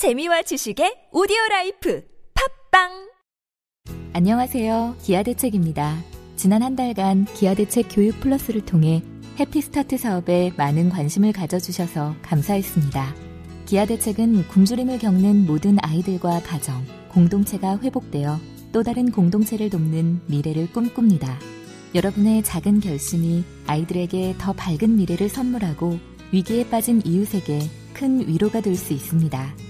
재미와 지식의 오디오 life 팟빵 안녕하세요. 기아 대책입니다. 지난 한 달간 기아 대책 교육 플러스를 통해 Happy Start 사업에 많은 관심을 가져 주셔서 감사했습니다. 기아 대책은 굶주림을 겪는 모든 아이들과 가정, 공동체가 회복되어 또 다른 공동체를 돕는 미래를 꿈꿉니다. 여러분의 작은 결심이 아이들에게 더 밝은 미래를 선물하고 위기에 빠진 이웃에게 큰 위로가 될 수 있습니다.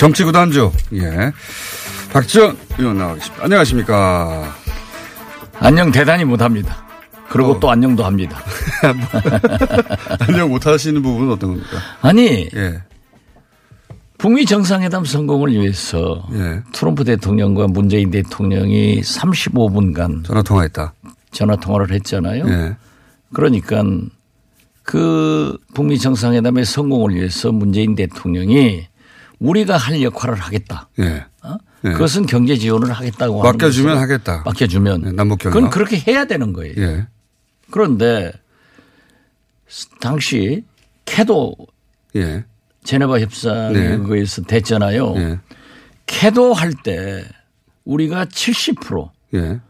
정치구단주, 예. 박지원 의원 나와 계십니다. 안녕하십니까. 안녕 대단히 못합니다. 그리고 어. 또 안녕도 합니다. 안녕 못하시는 부분은 어떤 겁니까? 아니 예, 북미 정상회담 성공을 위해서 예. 트럼프 대통령과 문재인 대통령이 35분간 전화 통화했다. 전화 통화를 했잖아요. 예. 그러니까 그 북미 정상회담의 성공을 위해서 문재인 대통령이 우리가 할 역할을 하겠다. 예. 어? 예. 그것은 경제 지원을 하겠다고 하는 맡겨주면 하겠다. 맡겨주면 네, 남북. 그건 그렇게 해야 되는 거예요. 예. 그런데 당시 캐도 예. 제네바 협상에 네. 됐잖아요. 예. 캐도 할 때 우리가 70% 예.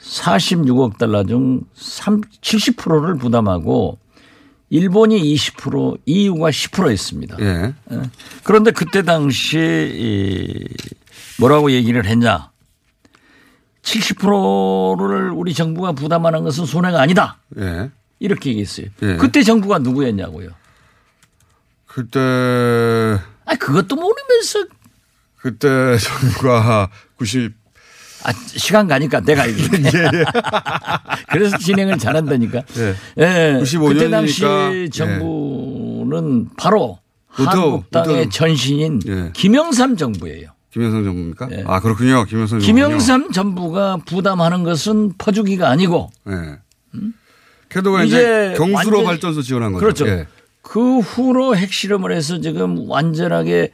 46억 달러 중 3, 70%를 부담하고 일본이 20% EU가 10%였습니다. 예. 그런데 그때 당시 이 뭐라고 얘기를 했냐? 70%를 우리 정부가 부담하는 것은 손해가 아니다. 예. 이렇게 얘기했어요. 예. 그때 정부가 누구였냐고요? 그때, 아 그것도 모르면서 그때 정부가 90, 아, 시간 가니까 내가 얘기해. 그래서 진행을 잘한다니까. 예. 예. 95 그때 년이니까, 당시 예. 정부는 바로 우도, 한국당의. 전신인 예. 김영삼 정부예요. 김영삼 정부입니까? 예. 아, 그렇군요. 김영삼 정부. 김영삼 정부가 부담하는 것은 퍼주기가 아니고 예. 캐도가 이제, 이제 경수로 발전소 지원한 거죠. 그렇죠. 예. 그 후로 핵실험을 해서 지금 완전하게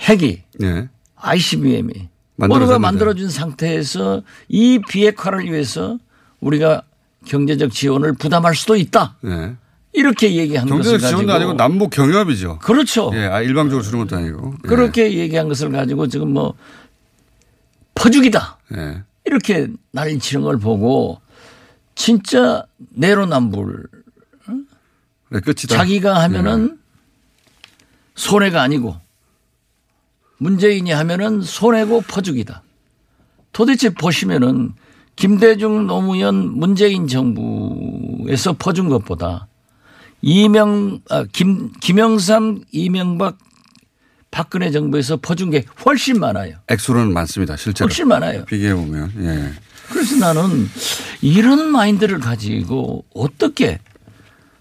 핵이 예. ICBM이. 모두가 만들어진 상태에서 이 비핵화를 위해서 우리가 경제적 지원을 부담할 수도 있다. 예. 이렇게 얘기한 경제적 것을 가지고 지원도 아니고 남북 경협이죠. 그렇죠. 예. 아, 일방적으로 주는 것도 아니고. 예. 그렇게 얘기한 것을 가지고 지금 뭐 퍼주기다. 예. 이렇게 난리치는 걸 보고 진짜 내로남불 네, 끝이다. 자기가 하면은 손해가 아니고 문재인이 하면은 손해고 퍼주기다. 도대체 보시면은 김대중 노무현 문재인 정부에서 퍼준 것보다 이명 아, 김 김영삼 이명박 박근혜 정부에서 퍼준 게 훨씬 많아요. 액수로는 많습니다. 실제로. 훨씬 많아요. 비교해 보면. 예. 그래서 나는 이런 마인드를 가지고 어떻게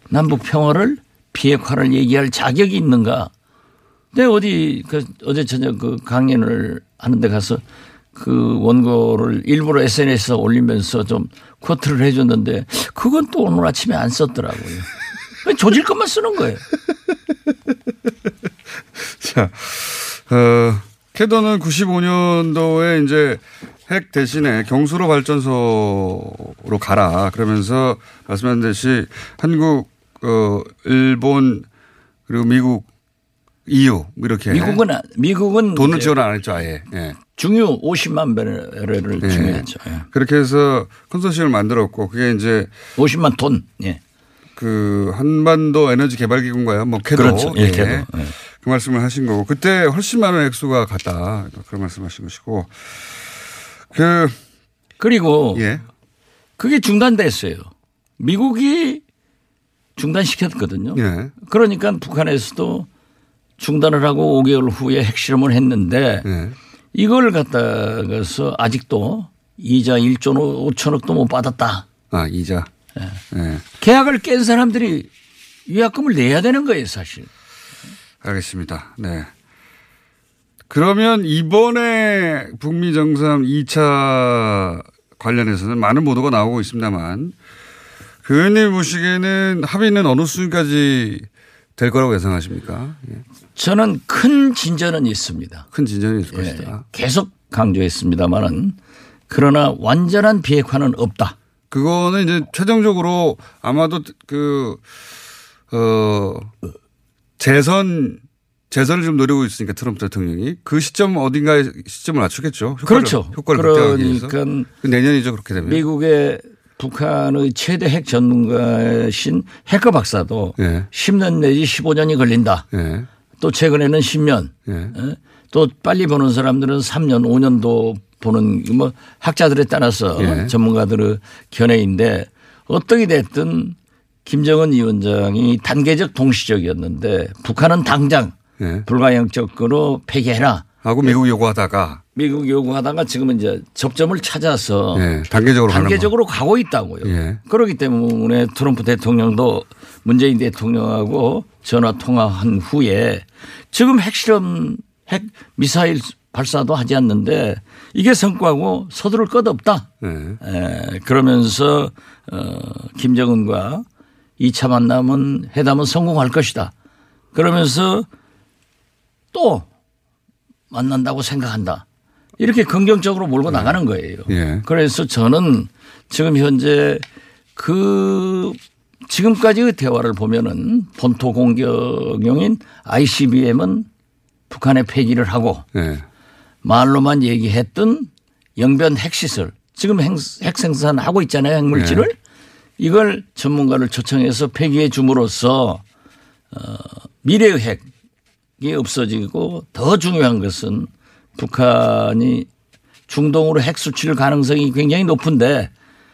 남북 평화를 비핵화를 얘기할 자격이 있는가? 내가 어디 그 어제 저녁 그 강연을 하는데 가서 그 원고를 일부러 SNS에 올리면서 좀 코트를 해줬는데 그건 또 오늘 아침에 안 썼더라고요. 조질 것만 쓰는 거예요. 자, 어, 캐더는 95년도에 이제 핵 대신에 경수로 발전소로 가라. 그러면서 말씀하셨듯이 한국, 어, 일본, 그리고 미국, EU 이렇게 미국은 안- 미국은 돈을 지원 안 했죠, 아예. 예. 중유 50만 배럴을 예. 중요했죠. 예. 그렇게 해서 컨소시엄을 만들었고 그게 이제 50만 톤. 예. 그 한반도 에너지 개발 기금과요. 뭐 캐도 그렇죠. 예, 캐도. 예. 그 말씀을 하신 거고 그때 훨씬 많은 액수가 갔다 그런 말씀하신 것이고 그 그리고 예. 그게 중단됐어요. 미국이 중단시켰거든요. 예. 그러니까 북한에서도 중단을 하고 5개월 후에 핵실험을 했는데 예. 이걸 갖다가서 아직도 이자 1조 5천억도 못 받았다. 아 이자. 예. 계약을 깬 사람들이 위약금을 내야 되는 거예요, 사실. 알겠습니다. 네. 그러면 이번에 북미 정상 2차 관련해서는 많은 보도가 나오고 있습니다만 그 의원님 보시기에는 합의는 어느 수준까지 될 거라고 예상하십니까? 예. 저는 큰 진전은 있습니다. 큰 진전이 있을 예, 것이다. 계속 강조했습니다만은 그러나 완전한 비핵화는 없다. 그거는 이제 최종적으로 아마도 그, 어, 재선, 재선을 좀 노리고 있으니까 트럼프 대통령이 그 시점 어딘가에 시점을 맞추겠죠. 효과를, 그렇죠. 효과를. 그러니까 그 내년이죠. 그렇게 되면. 미국의 북한의 최대 핵 전문가신 해커 박사도 예. 10년 내지 15년이 걸린다. 예. 또 최근에는 10년. 예. 예? 또 빨리 보는 사람들은 3년, 5년도 보는 뭐 학자들에 따라서 예. 전문가들의 견해인데 어떻게 됐든 김정은 위원장이 단계적 동시적이었는데 북한은 당장 예. 불가역적으로 폐기해라. 하고 미국 요구하다가 미국 요구하다가 지금은 이제 접점을 찾아서 예. 단계적으로 단계적으로 가고 있다고요. 예. 그렇기 때문에 트럼프 대통령도 문재인 대통령하고 전화 통화한 후에 지금 핵실험 핵 미사일 발사도 하지 않는데 이게 성과고 서두를 것 없다. 예. 에, 그러면서 어, 김정은과 2차 만남은 회담은 성공할 것이다. 그러면서 또 만난다고 생각한다. 이렇게 긍정적으로 몰고 나가는 거예요. 예. 그래서 저는 지금 현재 그 지금까지의 대화를 보면은 본토 공격용인 ICBM은 북한에 폐기를 하고 예. 말로만 얘기했던 영변 핵시설 지금 핵, 핵 생산하고 있잖아요 핵물질을 이걸 전문가를 초청해서 폐기해 줌으로써 어, 미래의 핵이 없어지고 더 중요한 것은 북한이 중동으로 핵 수출 가능성이 굉장히 높은데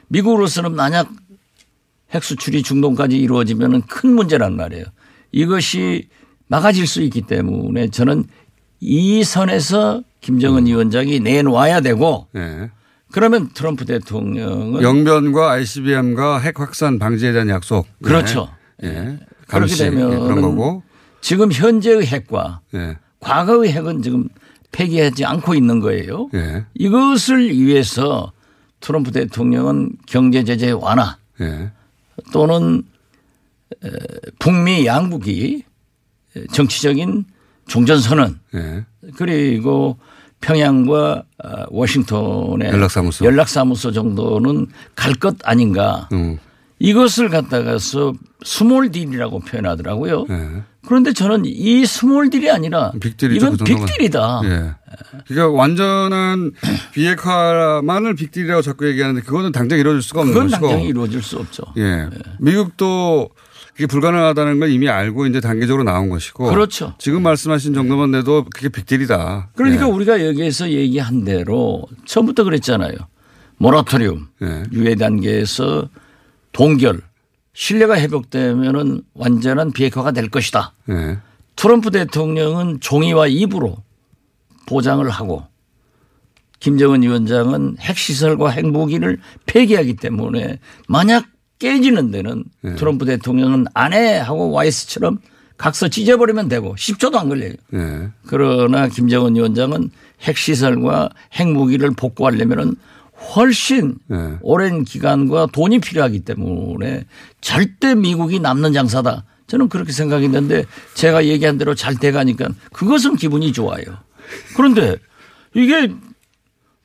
미국으로서는 만약 핵 수출이 중동까지 이루어지면 큰 문제란 말이에요. 이것이 막아질 수 있기 때문에 저는 이 선에서 김정은 위원장이 내놓아야 되고 예. 그러면 트럼프 대통령은 영변과 ICBM과 핵 확산 방지에 대한 약속. 예. 그렇죠. 예. 그렇게 감시. 예. 되면은 그런 거고. 지금 현재의 핵과 예. 과거의 핵은 지금 폐기하지 않고 있는 거예요. 예. 이것을 위해서 트럼프 대통령은 경제 제재 완화 예. 또는 에, 북미 양국이 정치적인 종전선언 예. 그리고 평양과 아, 워싱턴의 연락사무소. 연락사무소 정도는 갈 것 아닌가. 음. 이것을 갖다가서 small deal이라고 표현하더라고요. 예. 그런데 저는 이 small deal이 아니라 빅딜이죠. 이건 그. 빅딜이다. 예. 그러니까 완전한 비핵화만을 빅딜이라고 자꾸 얘기하는데 그거는 당장 이루어질 수가 없는 그건 것이고. 당장에 이루어질 수 없죠. 예. 미국도 그게 불가능하다는 걸 이미 알고 이제 단계적으로 나온 것이고. 그렇죠. 지금 말씀하신 정도만 돼도 그게 빅딜이다. 그러니까 예. 우리가 여기에서 얘기한 대로 처음부터 그랬잖아요. 모라토리움 예. 유예 단계에서 동결 신뢰가 회복되면은 완전한 비핵화가 될 것이다. 예. 트럼프 대통령은 종이와 입으로 보장을 하고 김정은 위원장은 핵시설과 핵무기를 폐기하기 때문에 만약 깨지는 데는 네. 트럼프 대통령은 안해 하고 와이스처럼 각서 찢어버리면 되고 10초도 안 걸려요. 예. 그러나 김정은 위원장은 핵시설과 핵무기를 복구하려면은 훨씬 네. 오랜 기간과 돈이 필요하기 때문에 절대 미국이 남는 장사다. 저는 그렇게 생각했는데 제가 얘기한 대로 잘 돼가니까 그것은 기분이 좋아요. 그런데 이게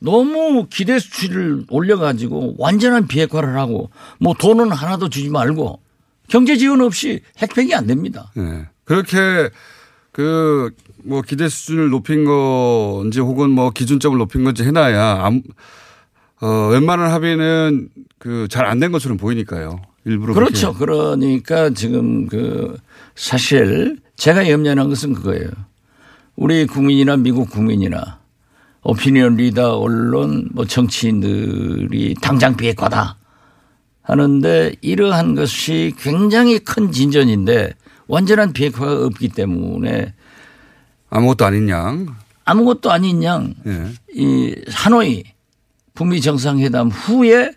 너무 기대 수치를 올려가지고 완전한 비핵화를 하고 뭐 돈은 하나도 주지 말고 경제 지원 없이 핵폐기 안 됩니다. 예. 그렇게 그 뭐 기대 수준을 높인 건지 혹은 뭐 기준점을 높인 건지 해놔야 아무 어 웬만한 합의는 그 잘 안 된 것처럼 보이니까요. 일부러 그렇죠. 그렇게. 그러니까 지금 그 사실 제가 염려하는 것은 그거예요. 우리 국민이나 미국 국민이나 오피니언 리더 언론 뭐 정치인들이 당장 비핵화다 하는데 이러한 것이 굉장히 큰 진전인데 완전한 비핵화가 없기 때문에 아무것도 아닌 양. 아무것도 아닌 양 예. 이 하노이 북미 정상회담 후에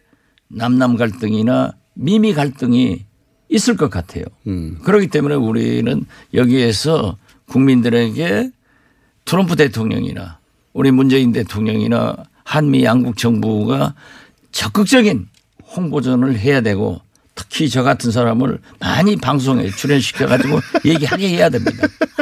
남남 갈등이나 미미 갈등이 있을 것 같아요. 음. 그렇기 때문에 우리는 여기에서 국민들에게 트럼프 대통령이나 우리 문재인 대통령이나 한미 양국 정부가 적극적인 홍보전을 해야 되고 특히 저 같은 사람을 많이 방송에 출연시켜 가지고 얘기하게 해야 됩니다.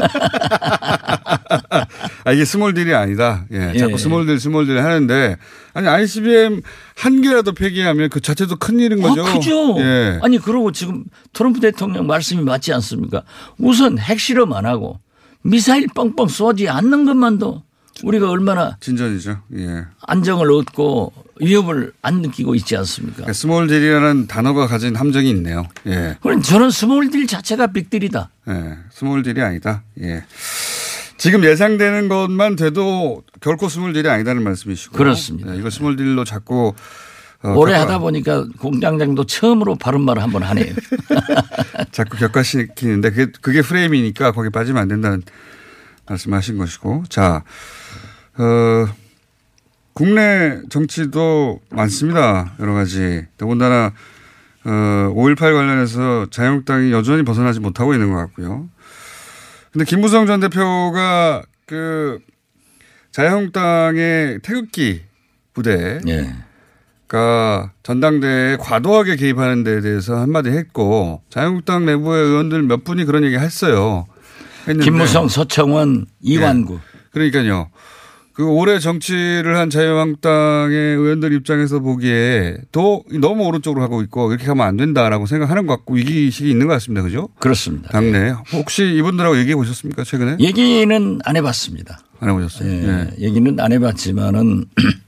아, 이게 small deal이 아니다. 예. 자꾸 예. small deal, small deal 하는데 아니 ICBM 한 개라도 폐기하면 그 자체도 큰 일인 거죠. 아, 그죠. 예. 아니 그러고 지금 트럼프 대통령 말씀이 맞지 않습니까? 우선 핵실험 안 하고 미사일 뻥뻥 쏘지 않는 것만도 우리가 얼마나 진전이죠. 예. 안정을 얻고 위협을 안 느끼고 있지 않습니까? 그러니까 small deal이라는 단어가 가진 함정이 있네요. 예. 그럼 저는 small deal 자체가 빅딜이다. 예. small deal이 아니다. 예. 지금 예상되는 것만 돼도 결코 small deal이 아니다는 말씀이시고. 그렇습니다. 예, 이거 small deal로 자꾸 어, 오래 격화- 하다 보니까 공장장도 처음으로 바른 말을 한번 하네요. 자꾸 격화시키는데 그게, 그게 프레임이니까 거기 빠지면 안 된다는 말씀하신 것이고. 자, 어, 국내 정치도 많습니다. 여러 가지. 더군다나, 어, 5.18 관련해서 자유한국당이 여전히 벗어나지 못하고 있는 것 같고요. 근데 김무성 전 대표가 그 자유한국당의 태극기 부대 예. 가 전당대회에 과도하게 개입하는 데 대해서 한마디 했고 자유한국당 내부의 의원들 몇 분이 그런 얘기 했어요. 했는데 김무성, 서청원, 이완구. 그러니까요. 그 올해 정치를 한 자유한국당의 의원들 입장에서 보기에 또 너무 오른쪽으로 가고 있고 이렇게 가면 안 된다라고 생각하는 것 같고 위기의식이 있는 것 같습니다. 그죠? 그렇습니다. 당내. 혹시 이분들하고 얘기해 보셨습니까? 최근에? 얘기는 안 해봤습니다. 안 해보셨어요? 예, 예. 얘기는 안 해봤지만은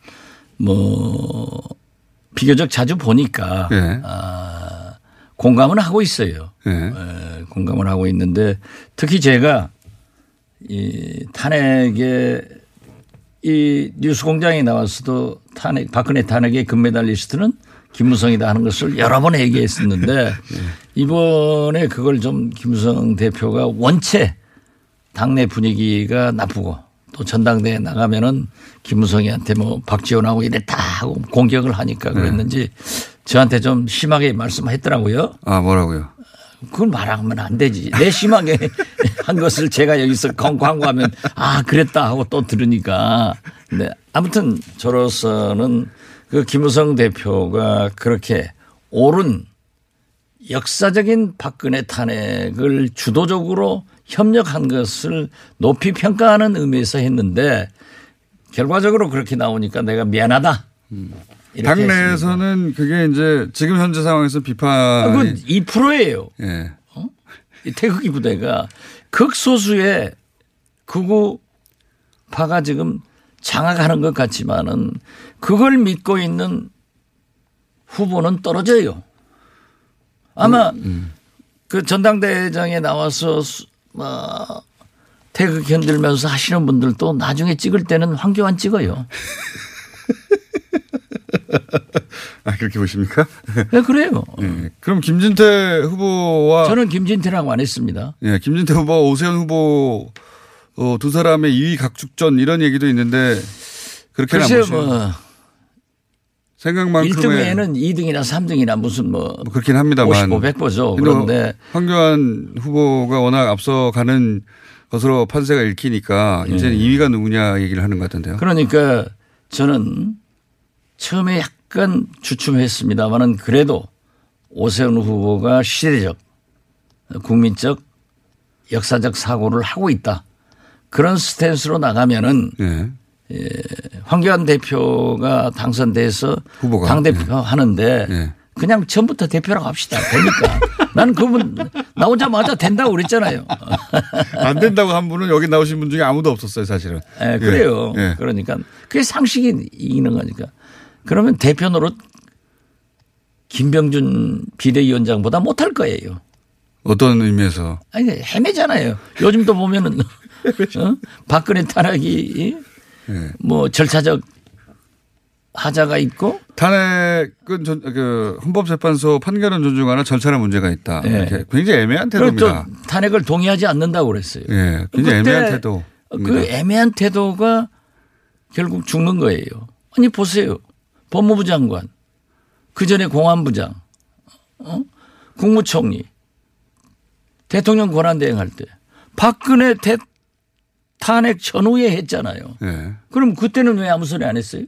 뭐 비교적 자주 보니까 예. 아, 공감은 하고 있어요. 예. 예, 공감을 하고 있는데 특히 제가 이 탄핵에 이 뉴스공장에 나왔어도 탄핵 박근혜 탄핵의 금메달리스트는 김무성이다 하는 것을 여러 번 얘기했었는데 이번에 그걸 좀 김무성 대표가 원체 당내 분위기가 나쁘고 또 전당대회 나가면은 김무성이한테 뭐 박지원하고 이랬다 하고 공격을 하니까 그랬는지 저한테 좀 심하게 말씀했더라고요. 아, 뭐라고요? 그걸 말하면 안 되지. 내 심하게 한 것을 제가 여기서 광- 광고하면 아, 그랬다 하고 또 들으니까. 근데 아무튼 저로서는 그 김우성 대표가 그렇게 옳은 역사적인 박근혜 탄핵을 주도적으로 협력한 것을 높이 평가하는 의미에서 했는데 결과적으로 그렇게 나오니까 내가 미안하다. 했습니다. 당내에서는 그게 이제 지금 현재 상황에서 아, 비판이 그건 2%예요. 예. 이 태극기 부대가 극소수의 극우파가 지금 장악하는 것 같지만은 그걸 믿고 있는 후보는 떨어져요. 아마 그 전당대회장에 나와서 수- 뭐 태극 흔들면서 하시는 분들도 나중에 찍을 때는 황교안 찍어요. 아, 그렇게 보십니까? 네, 그래요. 예. 그럼 김진태 후보와 저는 김진태라고 안 했습니다. 예, 김진태 후보와 오세훈 후보 어, 두 사람의 2위 각축전 이런 얘기도 있는데 그렇게는 안 보시요 뭐 생각만큼의 1등에는 2등이나 3등이나 무슨 뭐 뭐 그렇긴 합니다만 55, 100보죠. 근데 그런데 황교안 후보가 워낙 앞서가는 것으로 판세가 읽히니까 이제는 2위가 누구냐 얘기를 하는 것 같은데요. 그러니까 저는 처음에 약간 주춤했습니다만은 그래도 오세훈 후보가 시대적, 국민적, 역사적 사고를 하고 있다. 그런 스탠스로 나가면은 예. 황교안 대표가 당선돼서 후보가. 당대표 하는데 예. 그냥 처음부터 대표라고 합시다. 되니까. 나는 그분 나오자마자 된다고 그랬잖아요. 안 된다고 한 분은 여기 나오신 분 중에 아무도 없었어요, 사실은. 예, 그래요. 예. 그러니까 그게 상식이 이기는 거니까. 그러면 대표 노릇 김병준 비대위원장보다 못할 거예요. 어떤 의미에서 아니 헤매잖아요. 요즘도 보면은 어? 박근혜 탄핵이 예. 뭐 절차적 하자가 있고 탄핵은 전, 그 헌법재판소 판결은 존중하나 절차에 문제가 있다. 예. 이렇게 굉장히 애매한 또 태도입니다. 탄핵을 동의하지 않는다고 그랬어요. 예, 굉장히 애매한 태도. 그 애매한 태도가 결국 죽는 거예요. 아니 보세요. 법무부 장관, 그 전에 공안부장, 어? 국무총리, 대통령 권한대행할 때 박근혜 대 탄핵 전후에 했잖아요. 예. 그럼 그때는 왜 아무 소리 안 했어요?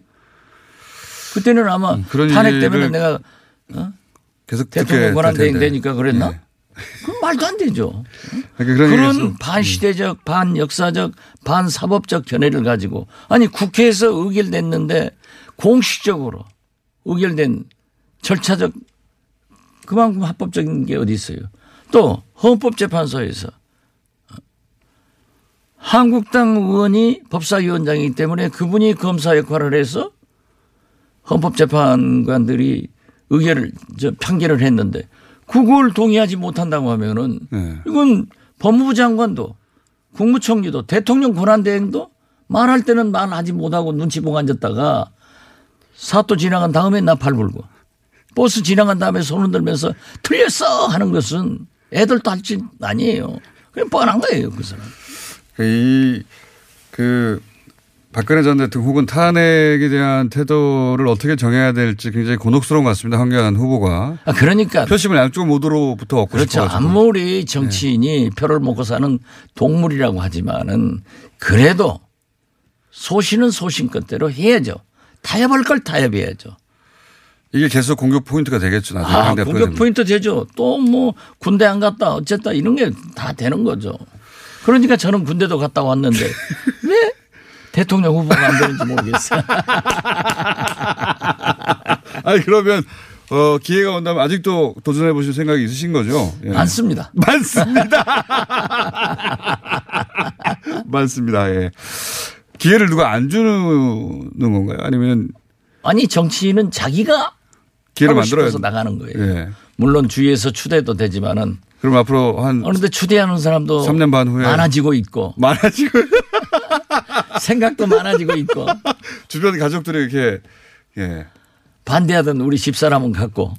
그때는 아마 그런 탄핵 때문에 내가 계속 듣게 대통령 될 권한대행. 되니까 그랬나? 예. 그럼 말도 안 되죠. 그러니까 그런 얘기에서 반시대적, 반역사적, 반사법적 견해를 가지고 아니 국회에서 의결됐는데 공식적으로 의결된 절차적 그만큼 합법적인 게 어디 있어요. 또 헌법재판소에서 한국당 의원이 법사위원장이기 때문에 그분이 검사 역할을 해서 헌법재판관들이 의결을 저 판결을 했는데 그걸 동의하지 못한다고 하면은 네. 이건 법무부 장관도 국무총리도 대통령 권한대행도 말할 때는 말하지 못하고 눈치 보고 앉았다가 사또 지나간 다음에 나팔 불고 버스 지나간 다음에 손 흔들면서 틀렸어 하는 것은 애들도 할짓 아니에요. 그냥 뻔한 거예요 그 사람. 이그 박근혜 전 대통령 혹은 탄핵에 대한 태도를 어떻게 정해야 될지 굉장히 곤혹스러운 것 같습니다. 황교안 후보가 아 그러니까 표심을 양쪽 모두로부터 얻고 그렇죠. 싶어가지고. 아무리 정치인이 표를 먹고 사는 동물이라고 하지만은 그래도 소신은 소신껏대로 해야죠. 타협할 걸 타협해야죠. 이게 계속 공격 포인트가 되겠죠. 나중에 아, 공격 되면. 포인트 되죠. 또 뭐 군대 안 갔다 어쨌다 이런 게 다 되는 거죠. 그러니까 저는 군대도 갔다 왔는데 왜 대통령 후보가 안 되는지 모르겠어요. 아니 그러면 어, 기회가 온다면 아직도 도전해 보실 생각이 있으신 거죠? 예. 많습니다. 많습니다. 많습니다. 예. 기회를 누가 안 주는 건가요? 아니면 아니 정치인은 자기가 기회를 싶어서 나가는 거예요. 예. 물론 주위에서 추대도 되지만은 그럼 앞으로 한 그런데 추대하는 사람도 3년 반 후에 많아지고 있고 많아지고 생각도 많아지고 있고 주변 가족들이 이렇게 예. 반대하던 우리 집사람은 갖고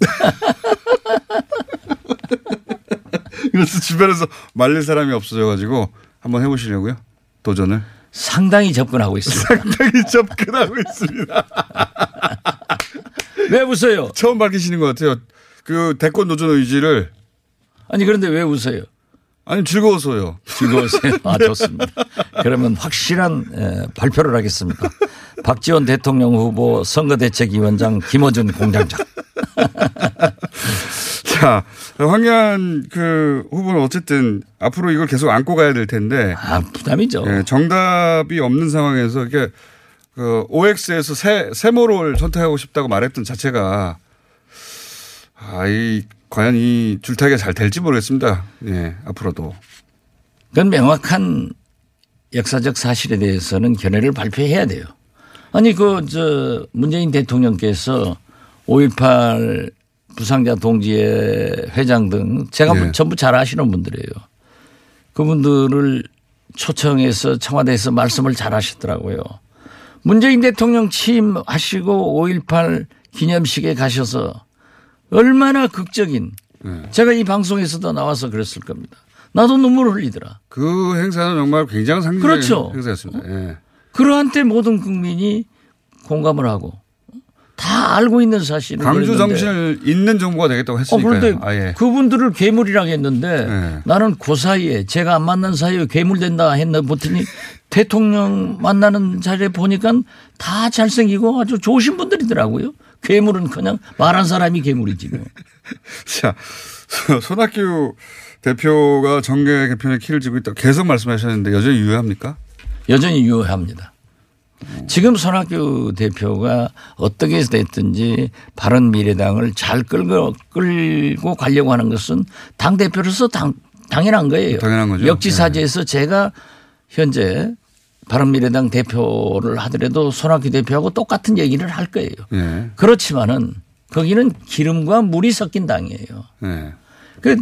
그래서 주변에서 말릴 사람이 없어져 가지고 한번 해보시려고요. 도전을. 상당히 접근하고 있습니다. 상당히 접근하고 있습니다. 왜 웃어요? 처음 밝히시는 것 같아요. 그 대권 도전 의지를 아니 그런데 왜 웃어요? 아니 즐거워서요. 즐거우세요? 아, 좋습니다. 그러면 확실한 에, 발표를 하겠습니다. 박지원 대통령 후보 선거대책위원장 김어준 공장장. 자, 황교안 그 후보는 어쨌든 앞으로 이걸 계속 안고 가야 될 텐데 아, 부담이죠. 예, 정답이 없는 상황에서 이게 그 OX에서 세, 세모를 선택하고 싶다고 말했던 자체가 아, 이 과연 이 줄타기가 잘 될지 모르겠습니다. 예, 앞으로도. 그건 명확한 역사적 사실에 대해서는 견해를 발표해야 돼요. 아니 그 저 문재인 대통령께서 5.18 부상자 동지회 회장 등 제가 네. 전부 잘 아시는 분들이에요. 그분들을 초청해서 청와대에서 말씀을 잘 하시더라고요. 문재인 대통령 취임하시고 5.18 기념식에 가셔서 얼마나 극적인 네. 제가 이 방송에서도 나와서 그랬을 겁니다. 나도 눈물 흘리더라. 그 행사는 정말 굉장히 상징적인 그렇죠. 행사였습니다. 예. 그러한 때 모든 국민이 공감을 하고 다 알고 있는 사실을 광주 정신을 잇는 정부가 되겠다고 어, 했으니까요. 그런데 아 예. 그분들을 괴물이라고 했는데 네. 나는 그 사이에 제가 안 만난 사이에 괴물 된다 했나 보더니 대통령 만나는 자리에 보니까 다 잘생기고 아주 좋으신 분들이더라고요. 괴물은 그냥 말한 사람이 괴물이지 뭐. 자, 손학규 대표가 정계 개편의 키를 쥐고 있다고 계속 말씀하셨는데 여전히 유효합니까? 여전히 유효합니다. 지금 손학규 대표가 어떻게 됐든지 바른 미래당을 잘 끌고, 끌고 가려고 하는 것은 당 대표로서 당, 당연한 거예요. 당연한 거죠. 네. 역지사지에서 제가 현재 바른 미래당 대표를 하더라도 손학규 대표하고 똑같은 얘기를 할 거예요. 예. 그렇지만은 거기는 기름과 물이 섞인 당이에요. 네. 그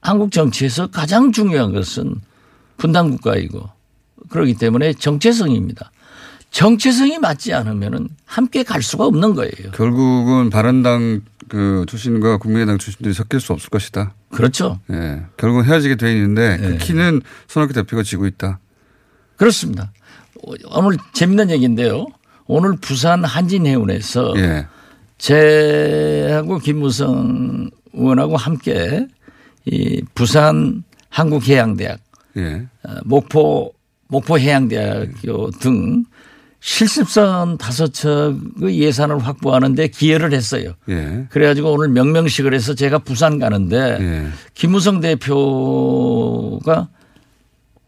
한국 정치에서 가장 중요한 것은 분단 국가이고 그렇기 때문에 정체성입니다. 정체성이 맞지 않으면은 함께 갈 수가 없는 거예요. 결국은 바른당 그 출신과 국민의당 출신들이 섞일 수 없을 것이다. 그렇죠. 예. 결국은 헤어지게 돼 있는데 네. 그 키는 손학규 대표가 지고 있다. 그렇습니다. 오늘 재밌는 얘기인데요. 오늘 부산 한진해운에서 예. 제하고 김무성 의원하고 함께 이 부산 한국해양대학, 예. 어, 목포 목포해양대학교 등 실습선 다섯 척의 예산을 확보하는데 기여를 했어요. 예. 그래가지고 오늘 명명식을 해서 제가 부산 가는데 예. 김무성 대표가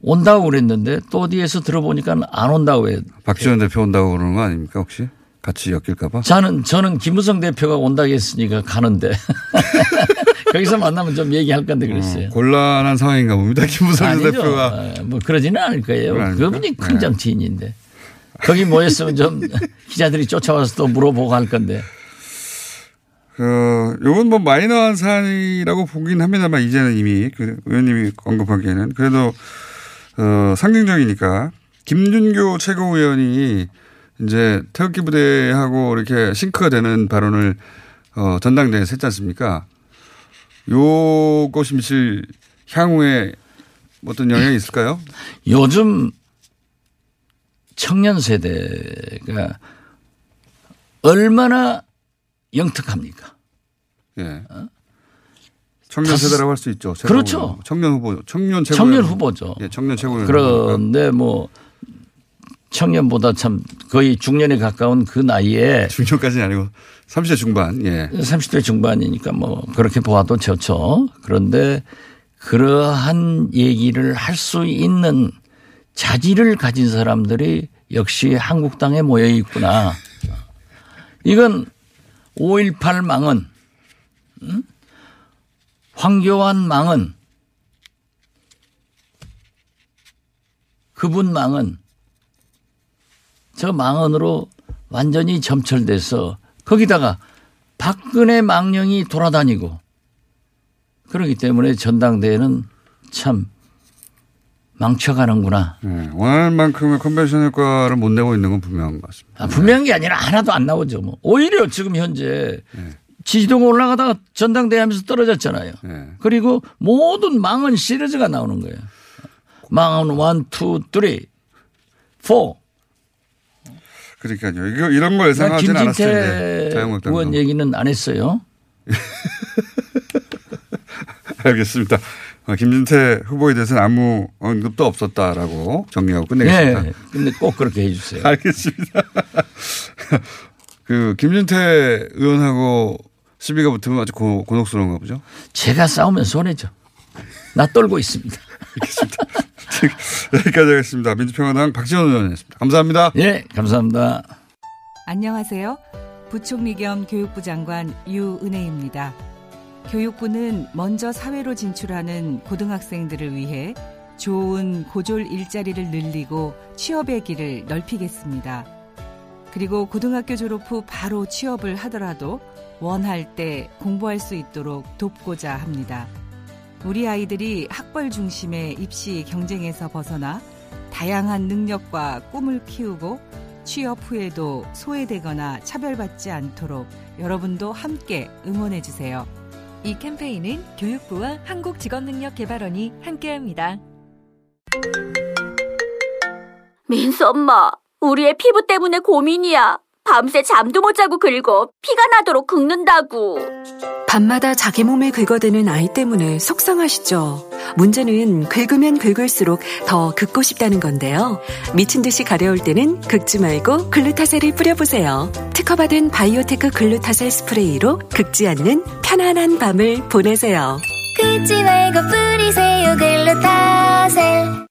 온다고 그랬는데 또 어디에서 들어보니까 안 온다고 해요. 박지원 대표 온다고 그러는 거 아닙니까 혹시? 같이 엮일까봐? 저는 저는 김무성 대표가 온다고 했으니까 가는데 거기서 만나면 좀 얘기할 건데 그랬어요. 곤란한 상황인가 봅니다. 김무성 아니죠. 대표가. 어, 뭐 그러지는 않을 거예요. 그분이 큰 네. 정치인인데 거기 모였으면 좀 기자들이 쫓아와서 또 물어보고 할 건데 그, 요건 뭐 마이너한 사안이라고 보긴 합니다만 이제는 이미 그 의원님이 언급하기에는 그래도 어, 상징적이니까 김준교 최고위원이 이제 태극기 부대하고 이렇게 싱크가 되는 발언을 어, 전당대회에서 했지 않습니까? 요것이 미칠 향후에 어떤 영향이 있을까요? 요즘 청년 세대가 얼마나 영특합니까? 예. 청년 다섯- 세대라고 할 수 있죠. 그렇죠. 청년 후보, 청년 최고. 청년. 후보죠. 예, 청년 최고. 그런데 뭐 청년보다 참 거의 중년에 가까운 그 나이에 중년까지는 아니고 30대 중반. 예. 30대 중반이니까 뭐 그렇게 보아도 좋죠. 그런데 그러한 얘기를 할 수 있는 자질을 가진 사람들이 역시 한국당에 모여 있구나. 이건 5.18 망은, 응? 황교안 망은, 그분 망은 저 망언으로 완전히 점철돼서 거기다가 박근혜 망령이 돌아다니고 그렇기 때문에 전당대회는 참 망쳐가는구나. 예. 원하는 만큼의 컨벤션 효과를 못 내고 있는 건 분명한 것 같습니다. 아, 분명한 게 아니라 하나도 안 나오죠. 뭐. 오히려 지금 현재 지지도가 올라가다가 전당대회 하면서 떨어졌잖아요. 예. 그리고 모든 망언 시리즈가 나오는 거예요. 망언 1, 2, 3, 4. 그러니까요. 이거 이런 걸난 예상하지는 않았을 텐데. 자유한국당도. 의원 얘기는 안 했어요. 알겠습니다. 어, 김진태 후보에 대해서는 아무 언급도 없었다라고 정리하고 끝내겠습니다. 네. 근데 꼭 그렇게 해 주세요. 알겠습니다. 그 김진태 의원하고 시비가 붙으면 아주 고, 곤혹스러운가 보죠. 제가 싸우면 손해죠. 나 떨고 있습니다. 여기까지 하겠습니다. 민주평화당 박지원 의원이었습니다. 감사합니다. 예, 감사합니다. 안녕하세요. 부총리 겸 교육부 장관 유은혜입니다. 교육부는 먼저 사회로 진출하는 고등학생들을 위해 좋은 고졸 일자리를 늘리고 취업의 길을 넓히겠습니다. 그리고 고등학교 졸업 후 바로 취업을 하더라도 원할 때 공부할 수 있도록 돕고자 합니다. 우리 아이들이 학벌 중심의 입시 경쟁에서 벗어나 다양한 능력과 꿈을 키우고 취업 후에도 소외되거나 차별받지 않도록 여러분도 함께 응원해 주세요. 이 캠페인은 교육부와 한국직업능력개발원이 함께합니다. 민수 엄마, 우리의 피부 때문에 고민이야. 밤새 잠도 못 자고 긁어 피가 나도록 긁는다고. 밤마다 자기 몸에 긁어대는 아이 때문에 속상하시죠? 문제는 긁으면 긁을수록 더 긁고 싶다는 건데요. 미친 듯이 가려울 때는 긁지 말고 글루타셀을 뿌려보세요. 특허받은 바이오테크 글루타셀 스프레이로 긁지 않는 편안한 밤을 보내세요. 긁지 말고 뿌리세요, 글루타셀.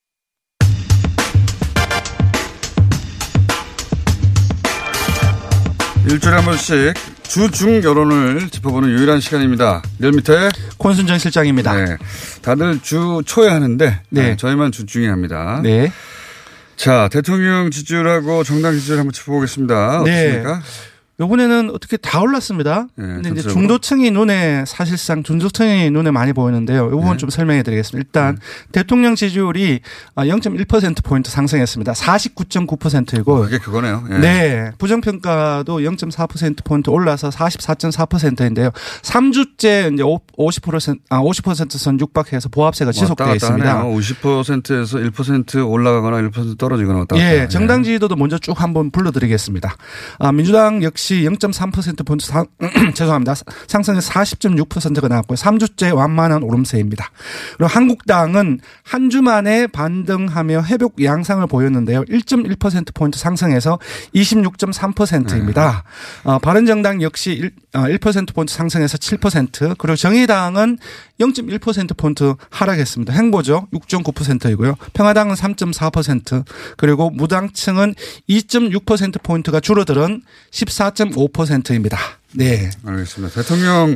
일주일에 한 번씩 주중 여론을 짚어보는 유일한 시간입니다. 늘 밑에 콘순정 실장입니다. 네. 다들 주 초에 하는데 네. 네, 저희만 주 중에 합니다. 네. 자, 대통령 지지율하고 정당 지지율 한번 짚어보겠습니다. 네. 어떻습니까? 요번에는 어떻게 다 올랐습니다. 네, 근데 이제 전체적으로. 중도층이 눈에 사실상 중도층이 눈에 많이 보이는데요. 이 부분 네. 좀 설명해 드리겠습니다. 일단 대통령 지지율이 0.1% 포인트 상승했습니다. 49.9%이고 그게 그거네요. 예. 네. 부정평가도 0.4% 포인트 올라서 44.4%인데요. 3주째 이제 50% 아, 50%선 육박해서 보합세가 지속되어 있습니다. 하네요. 50%에서 1% 올라가거나 1% 떨어지거나 왔다. 예, 정당 지지도도 먼저 쭉 한번 불러 드리겠습니다. 아, 민주당 역시 0.3%포인트 상, 죄송합니다. 상승해서 40.6%가 나왔고요. 3주째 완만한 오름세입니다. 그리고 한국당은 한 주 만에 반등하며 회복 양상을 보였는데요. 1.1%포인트 상승해서 26.3%입니다. 어, 바른정당 역시 1, 어, 1%포인트 상승해서 7%. 그리고 정의당은 0.1%포인트 하락했습니다. 행보죠. 6.9%이고요. 평화당은 3.4%. 그리고 무당층은 2.6%포인트가 줄어들은 14.5%입니다. 네. 알겠습니다. 대통령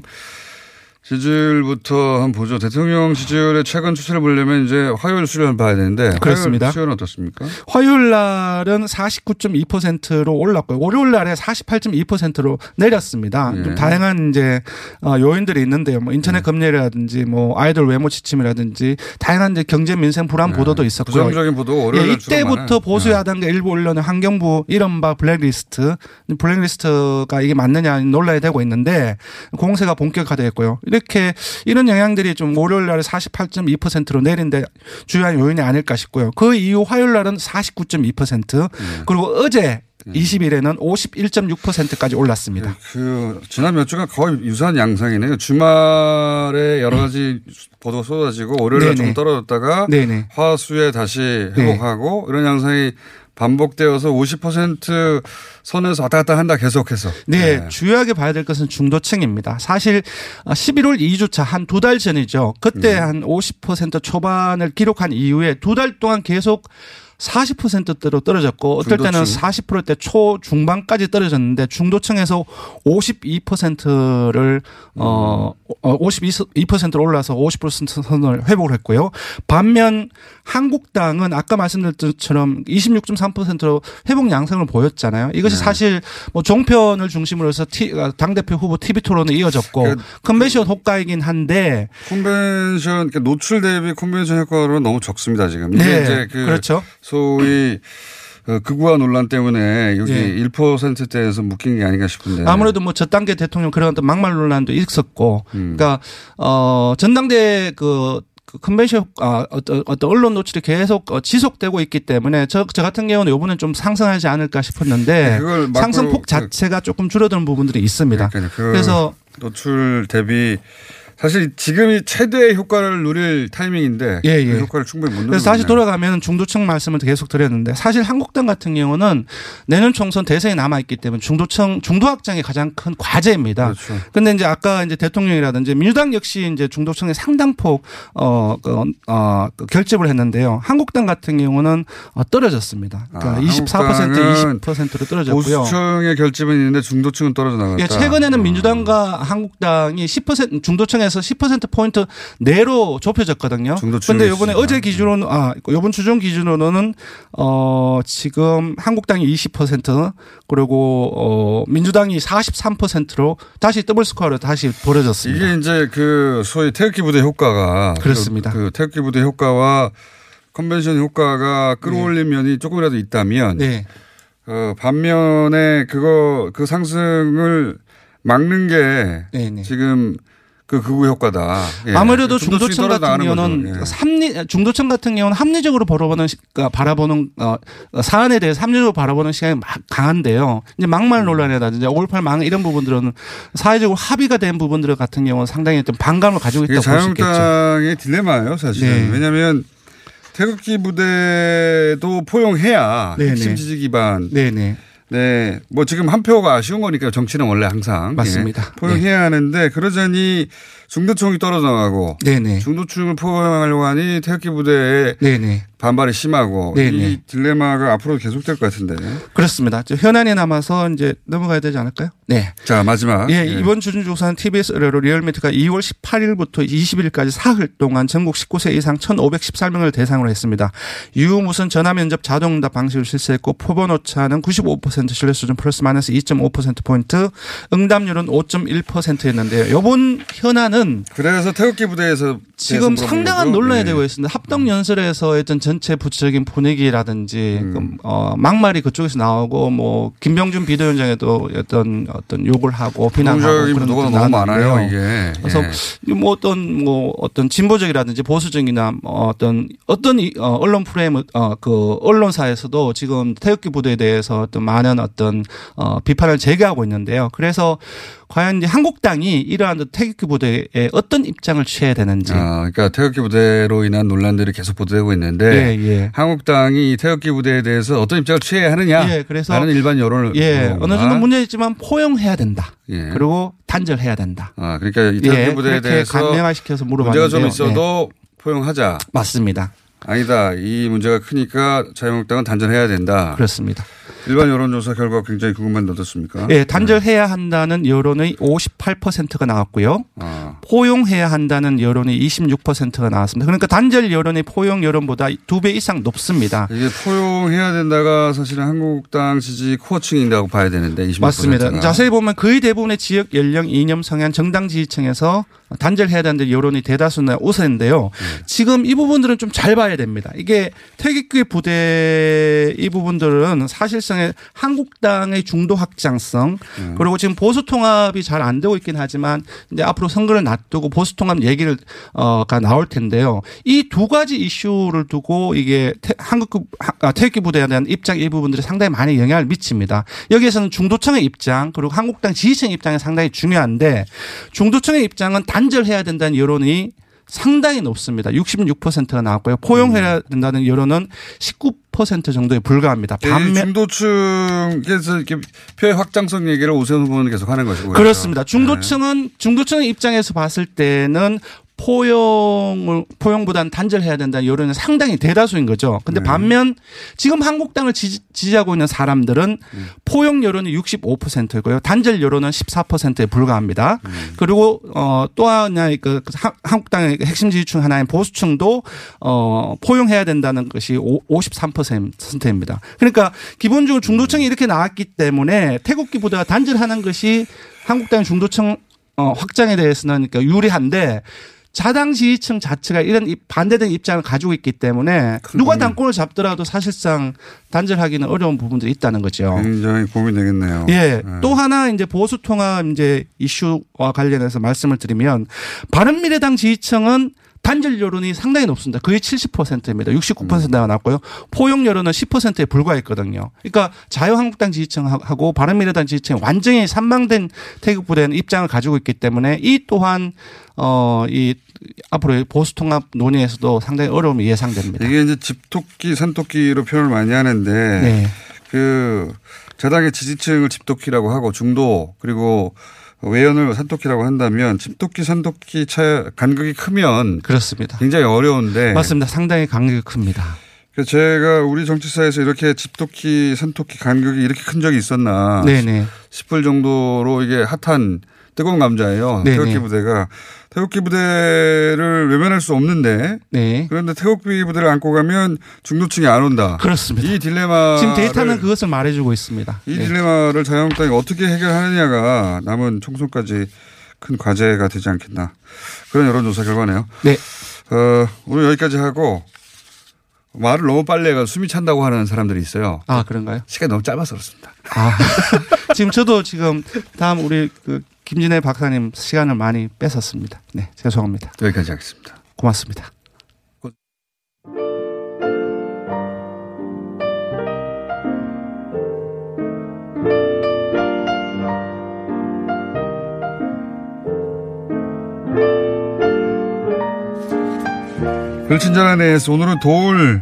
지지율부터 한번 보죠. 대통령 지지율의 최근 추세를 보려면 이제 화요일 수련을 봐야 되는데 그렇습니다. 화요일 어떻습니까? 화요일 날은 49.2%로 올랐고요. 월요일 날에 48.2%로 내렸습니다. 예. 좀 다양한 이제 어, 요인들이 있는데요. 뭐 예. 인터넷 금리라든지 뭐 아이돌 외모 지침이라든지 다양한 이제 경제 민생 불안 보도도 있었고요. 예. 부정적인 보도 월요일 예. 이때부터 보수 야당과 일부 언론의 환경부 이른바 블랙리스트 블랙리스트가 이게 맞느냐 논란이 되고 있는데 공세가 본격화되었고요. 이렇게 이런 영향들이 좀 월요일 날에 48.2%로 내린데 주요한 요인이 아닐까 싶고요. 그 이후 화요일 날은 49.2% 예. 그리고 어제 20일에는 51.6%까지 올랐습니다. 그 지난 몇 주간 거의 유사한 양상이네요. 주말에 여러 가지 보도가 쏟아지고 월요일에 좀 네네. 떨어졌다가 네네. 화수에 다시 회복하고 이런 양상이 반복되어서 50% 선에서 왔다 갔다 한다 계속해서. 네, 주요하게 봐야 될 것은 중도층입니다. 사실 11월 2주차 한 두 달 전이죠. 그때 음. 한50% 초반을 기록한 이후에 두 달 동안 계속 40%대로 떨어졌고 어떨 때는 중도층. 40%대 초 중반까지 떨어졌는데 중도층에서 52%를 어 52%로 올라서 50% 선을 회복을 했고요. 반면 한국당은 아까 말씀드렸던 것처럼 26.3%로 회복 양상을 보였잖아요. 이것이 네. 사실 뭐 종편을 중심으로 해서 당 대표 후보 TV 토론은 이어졌고 그- 컨벤션 효과이긴 한데 컨벤션 그러니까 노출 대비 컨벤션 효과로는 너무 적습니다 지금. 네, 이제 그 그렇죠. 소위 어, 극우화 논란 때문에 여기 네. 1%대에서 묶인 게 아닌가 싶은데. 아무래도 뭐 저 단계 대통령 그런 어떤 막말 논란도 있었고, 음. 그러니까 어 전당대 그. 그 컨벤션 아 어떤 어떤 언론 노출이 계속 어, 지속되고 있기 때문에 저, 저 같은 경우는 이번엔 좀 상승하지 않을까 싶었는데 네, 상승폭 그- 자체가 조금 줄어드는 부분들이 있습니다. 그래서 노출 대비 사실 지금이 최대의 효과를 누릴 타이밍인데 예, 그 예. 효과를 충분히 못 누리고 그래서 다시. 돌아가면 중도층 말씀을 계속 드렸는데 사실 한국당 같은 경우는 내년 총선 대선이 남아 있기 때문에 중도층 중도 확장이 가장 큰 과제입니다. 그렇죠. 근데 이제 아까 이제 대통령이라든지 민주당 역시 이제 중도층의 상당폭 어, 그, 어, 그 결집을 했는데요. 한국당 같은 경우는 어, 떨어졌습니다. 그러니까 아, 24% 한국당은 20%로 떨어졌고요. 보수층의 결집은 있는데 중도층은 떨어져 나갔다. 예, 최근에는 민주당과 한국당이 10% 중도층에 서 10% 포인트 내로 좁혀졌거든요. 그런데 이번에. 어제 기준으로는 아 이번 주중 기준으로는 어 지금 한국당이 20% 그리고 어 민주당이 43%로 다시 double score로 다시 벌어졌습니다. 이게 이제 그 소위 태극기 부대 효과가 그렇습니다. 그, 그 태극기 부대 효과와 컨벤션 효과가 끌어올린 면이 조금이라도 있다면 네. 어, 반면에 그거 그 상승을 막는 게 네, 네. 지금 그 극우 효과다. 예. 아무래도 중도층 같은 경우는. 예. 합리 중도층 같은 경우는 합리적으로 바라보는 시- 그 바라보는 어 사안에 대해서 합리적으로 바라보는 시각이 막 강한데요. 이제 음. 막말 논란이라든지 5.18 망 이런 부분들은 사회적으로 합의가 된 부분들 같은 경우는 상당히 좀 반감을 가지고 있다고 볼 수 있겠죠. 자유한국당의 딜레마예요, 사실은. 네. 왜냐하면 태극기 부대도 포용해야 네네. 핵심 지지 기반. 네네. 네. 뭐 지금 한 표가 아쉬운 거니까 정치는 원래 항상. 맞습니다. 네. 예. 포용해야 하는데 그러자니 중도층이 떨어져 나가고 네네. 중도층을 포용하려고 하니 태극기 부대에 네네. 반발이 심하고 네네. 이 딜레마가 앞으로 계속될 것 같은데. 그렇습니다. 저 현안에 남아서 이제 넘어가야 되지 않을까요? 네. 자 마지막. 예, 이번 주준조사는 TBS 의뢰로 리얼미터가 2월 18일부터 20일까지 사흘 동안 전국 19세 이상 1,514명을 대상으로 했습니다. 이후 무슨 전화 면접 자동응답 방식을 실시했고 표본 오차는 95% 신뢰 수준 플러스 마이너스 2.5% 포인트, 응답률은 5.1%였는데요. 이번 현안은 그래서 태극기 부대에서 지금 상당한? 논란이 네. 되고 있습니다. 합동 연설에서 어떤 전체 부처적인 분위기라든지 음. 그, 어, 막말이 그쪽에서 나오고 뭐 김병준 비대위원장에도 어떤 어떤 욕을 하고 비난하고 그런 것도 너무. 많아요 이게. 그래서 예. 뭐 어떤 뭐 어떤 진보적이라든지 보수적이나 뭐 어떤 어떤 이, 어, 언론 프레임 어그 언론사에서도 지금 태극기 부대에 대해서 어떤 많은 어떤 어 비판을 제기하고 있는데요. 그래서 과연 이제 한국당이 이러한 태극기 부대에 어떤 입장을 취해야 되는지. 아, 그러니까 태극기 부대로 인한 논란들이 계속 보도되고 있는데 예, 예. 한국당이 이 태극기 부대에 대해서 어떤 입장을 취해야 하느냐? 예, 그래서 라는 일반 여론을 예, 어느. 정도 문제 있지만 포용해야 된다. 예. 그리고 단절해야 된다. 아, 그러니까 이 태극기 예, 부대에 대해서 간명화시켜서 물어봤는데요. 문제가 좀 예. 있어도 포용하자. 맞습니다. 아니다. 이 문제가 크니까 자유한국당은 단절해야 된다. 그렇습니다. 일반 여론조사 결과 굉장히 궁금한데 어떻습니까? 예, 단절해야 한다는 여론의 58%가 나왔고요. 아, 포용해야 한다는 여론이 26%가 나왔습니다. 그러니까 단절 여론이 포용 여론보다 두 배 이상 높습니다. 이게 포용해야 된다가 사실은 한국당 지지 코어층이라고 봐야 되는데 26%가. 맞습니다. 자세히 보면 거의 대부분의 지역 연령, 이념, 성향, 정당 지지층에서 단절해야 되는데 여론이 대다수나 우세인데요. 지금 이 부분들은 좀 잘 봐야 됩니다. 이게 태극기 부대 이 부분들은 사실상 의 한국당의 중도 확장성 그리고 지금 보수 통합이 잘 안 되고 있긴 하지만 이제 앞으로 선거를 놔두고 보수 통합 얘기를 어가 나올 텐데요. 이 두 가지 이슈를 두고 이게 태, 한국 아, 태극기 부대에 대한 입장 이 부분들이 상당히 많이 영향을 미칩니다. 여기에서는 중도층의 입장 그리고 한국당 지지층 입장이 상당히 중요한데 중도층의 입장은 단절해야 된다는 여론이 상당히 높습니다. 66%가 나왔고요. 포용해야 된다는 여론은 19% 정도에 불과합니다. 이 반면 중도층에서 이렇게 표의 확장성 얘기를 오세훈 후보는 계속 하는 것이고. 그렇습니다. 네. 중도층은 중도층의 입장에서 봤을 때는 포용을 포용보다는 단절해야 된다는 여론은 상당히 대다수인 거죠. 근데 네. 반면 지금 한국당을 지지, 지지 하고 있는 사람들은 음. 포용 여론이 65%고요. 단절 여론은 14%에 불과합니다. 음. 그리고 어또 하나의 그 한- 한국당의 핵심 지지층 하나인 보수층도 어 포용해야 된다는 것이 53%입니다. 그러니까 기본적으로 중도층이 이렇게 나왔기 때문에 부대가 단절하는 것이 한국당 중도층 어, 확장에 대해서는 그러니까 유리한데 자당 지지층 자체가 이런 입- 반대된 입장을 가지고 있기 때문에 누가 당권을 잡더라도 사실상 단절하기는 어려운 부분들이 있다는 거죠. 굉장히 고민되겠네요. 예. 네. 또 하나 이제 보수 통합 이제 이슈와 관련해서 말씀을 드리면 바른미래당 지지층은 단절 여론이 상당히 높습니다. 거의 70%입니다. 69%가 났고요. 포용 여론은 10%에 불과했거든요. 그러니까 자유한국당 지지층하고 바른미래당 지지층이 완전히 산망된 태극 부대는 입장을 가지고 있기 때문에 이 또한 어이 앞으로 보수 통합 논의에서도 상당히 어려움이 예상됩니다. 이게 이제 집토끼, 산토끼로 표현을 많이 하는데 네. 그 자당의 지지층을 집토끼라고 하고 중도 그리고 외연을 산토끼라고 한다면 집토끼, 산토끼 차 간극이 크면 그렇습니다. 굉장히 어려운데 맞습니다. 상당히 간격이 큽니다. 그래서 제가 우리 정치사에서 이렇게 집토끼, 산토끼 간격이 이렇게 큰 적이 있었나 네네. 싶을 정도로 이게 핫한 뜨거운 감자예요. 네네. 태극기 부대가 태극기 부대를 외면할 수 없는데 네. 그런데 태극기 부대를 안고 가면 중도층이 안 온다. 그렇습니다. 이 딜레마 지금 데이터는 그것을 말해주고 있습니다. 이 네. 딜레마를 자유한국당이 어떻게 해결하느냐가 남은 총선까지 큰 과제가 되지 않겠나 그런 여론조사 결과네요. 네. 어, 오늘 여기까지 하고 말을 너무 빨리 해가 숨이 찬다고 하는 사람들이 있어요. 아 그런가요? 시간이 너무 짧아서 그렇습니다. 아 지금 저도 지금 다음 우리 그 김진애 박사님 시간을 많이 뺏었습니다. 네 죄송합니다. 여기까지 하겠습니다. 고맙습니다. 불친절한에서 오늘은 도울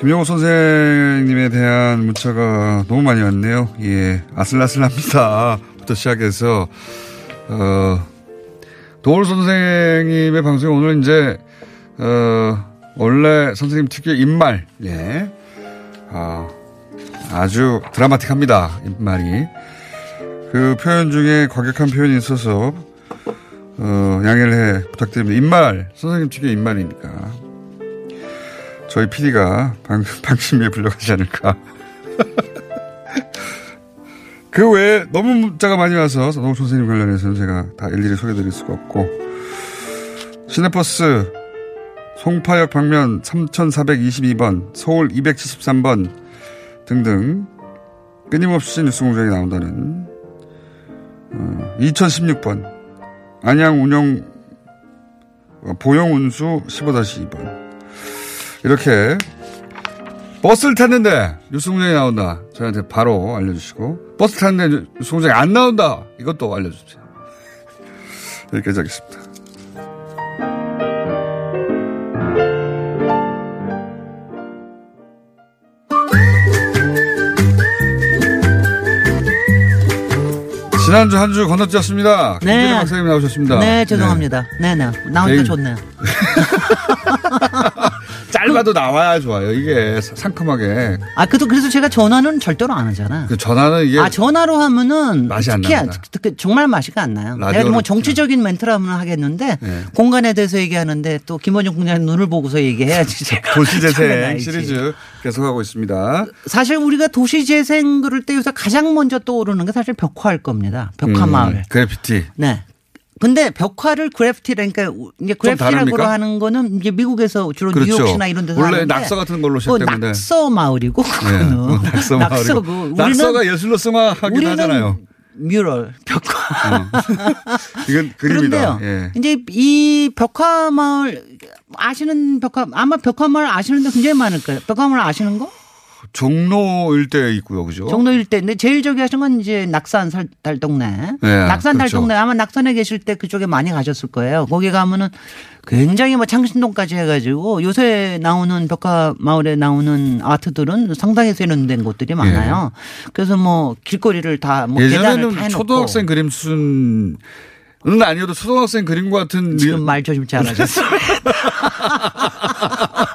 김영호 선생님에 대한 문자가 너무 많이 왔네요. 예, 아슬아슬합니다. 부터 시작해서 어 도울 선생님의 방송이 오늘 이제, 어, 원래 선생님 특유의 입말, 예. 아, 아주 드라마틱합니다. 입말이. 그 표현 중에 과격한 표현이 있어서, 어, 양해를 해 부탁드립니다. 입말, 선생님 특유의 입말이니까. 저희 PD가 방, 방심위에 불려가지 않을까. 그 외에 너무 문자가 많이 와서 노 선생님 관련해서는 제가 다 일일이 소개드릴 수가 없고. 시내버스 송파역 방면 3422번 서울 273번 등등 끊임없이 뉴스공장에 나온다는 어, 2016번 안양 운영 어, 보영 운수 15-2번. 이렇게 버스를 탔는데 뉴스공장에 나온다. 저희한테 바로 알려주시고 버스 탔는데 뉴스공장에 안 나온다. 이것도 알려주세요. 여기까지 하겠습니다. 지난주 한 주 건너뛰었습니다. 네. 김재룡 박사님 나오셨습니다. 네, 죄송합니다. 네, 네. 나오니까 개인- 좋네요. 짧아도 나와야 좋아요. 이게 상큼하게. 아, 그래도 그래서 제가 전화는 절대로 안 하잖아. 그 전화는 이게 아, 전화로 하면은 맛이 안 특히 납니다. 특- 정말 맛이 안 나요. 내가 뭐 정치적인 멘트라면 하겠는데 네. 공간에 대해서 얘기하는데 또 김원중 국장님 눈을 보고서 얘기해야지. 도시재생. 시리즈 계속하고 있습니다. 사실 우리가 도시재생 그럴 때 요새 가장 먼저 떠오르는 게 사실 벽화일 겁니다. 벽화 음, 마을. 그래피티. 네. 근데 벽화를 그래피티라니까 이제 그래피티라고 다릅니까? 하는 거는 이제 미국에서 주로 그렇죠. 뉴욕시나 이런 데서 원래 하는데 낙서 같은 걸로 그거 시작되는데. 낙서 마을이고 네, 그거는 낙서 마을이고. 낙서고 우리는 낙서가 예술로 승화하긴 하잖아요. 뮤럴 벽화. 이건 그림이다. 그런데요. 예. 이제 이 벽화 마을 아시는 벽화 아마 벽화 마을 아시는 데 굉장히 많을 거예요. 벽화 마을 아시는 거? 종로 일대에 있고요, 그죠? 종로 일대. 근데 제일 저기 하신 건 이제 낙산 살, 달동네. 네, 낙산 그렇죠. 달동네 아마 낙산에 계실 때 그쪽에 많이 가셨을 거예요. 거기 가면은 굉장히 뭐 창신동까지 해가지고 요새 나오는 벽화 마을에 나오는 아트들은 상당히 세련된 곳들이 많아요. 그래서 뭐 길거리를 다뭐 예전에는 초등학생 그림 수준은 아니어도 초등학생 그림 같은 지금 말 조심 잘 하셨어요. 아,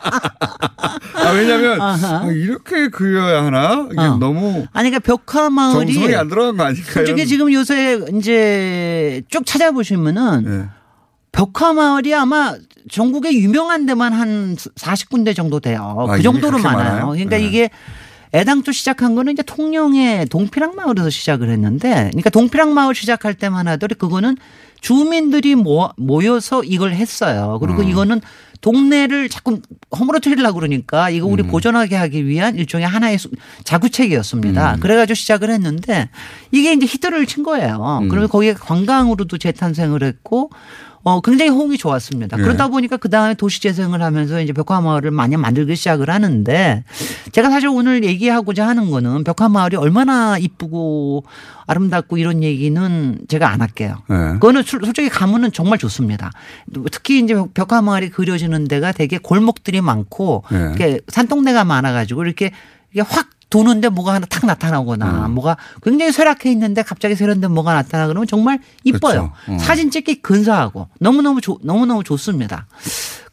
왜냐면 아하. 아, 이렇게 그려야 하나? 이게 어. 너무 아니 그러니까 벽화 마을이 정성이 안 들어간 거 아닐까요? 솔직히 지금 요새 이제 쭉 찾아보시면은 네. 벽화 마을이 아마 전국에 유명한 데만 한 40군데 정도 돼요. 아, 그 정도로 많아요. 많아요? 그러니까 네. 이게 애당초 시작한 거는 이제 통영의 동피랑 마을에서 시작을 했는데 그러니까 동피랑 마을 시작할 때만 하더라도 그거는 주민들이 모, 모여서 이걸 했어요. 그리고 음. 이거는 동네를 자꾸 허물어뜨리려고 그러니까 이거 우리 음. 보존하게 하기 위한 일종의 하나의 수- 자구책이었습니다. 음. 그래가지고 시작을 했는데 이게 이제 히트를 친 거예요. 음. 그러면 거기에 관광으로도 재탄생을 했고 어, 굉장히 호응이 좋았습니다. 네. 그러다 보니까 그 다음에 도시재생을 하면서 이제 벽화마을을 많이 만들기 시작을 하는데 제가 사실 오늘 얘기하고자 하는 거는 벽화마을이 얼마나 이쁘고 아름답고 이런 얘기는 제가 안 할게요. 네. 그거는 술- 솔직히 가면은 정말 좋습니다. 특히 이제 벽화마을이 그려지는 데가 되게 골목들이 많고 네. 이렇게 산동네가 많아가지고 이렇게 이게 확 도는데 뭐가 하나 탁 나타나거나 음. 뭐가 굉장히 쇠락해 있는데 갑자기 세련된 뭐가 나타나 그러면 정말 이뻐요. 그렇죠. 음. 사진 찍기 근사하고 너무너무 좋, 너무너무 좋습니다.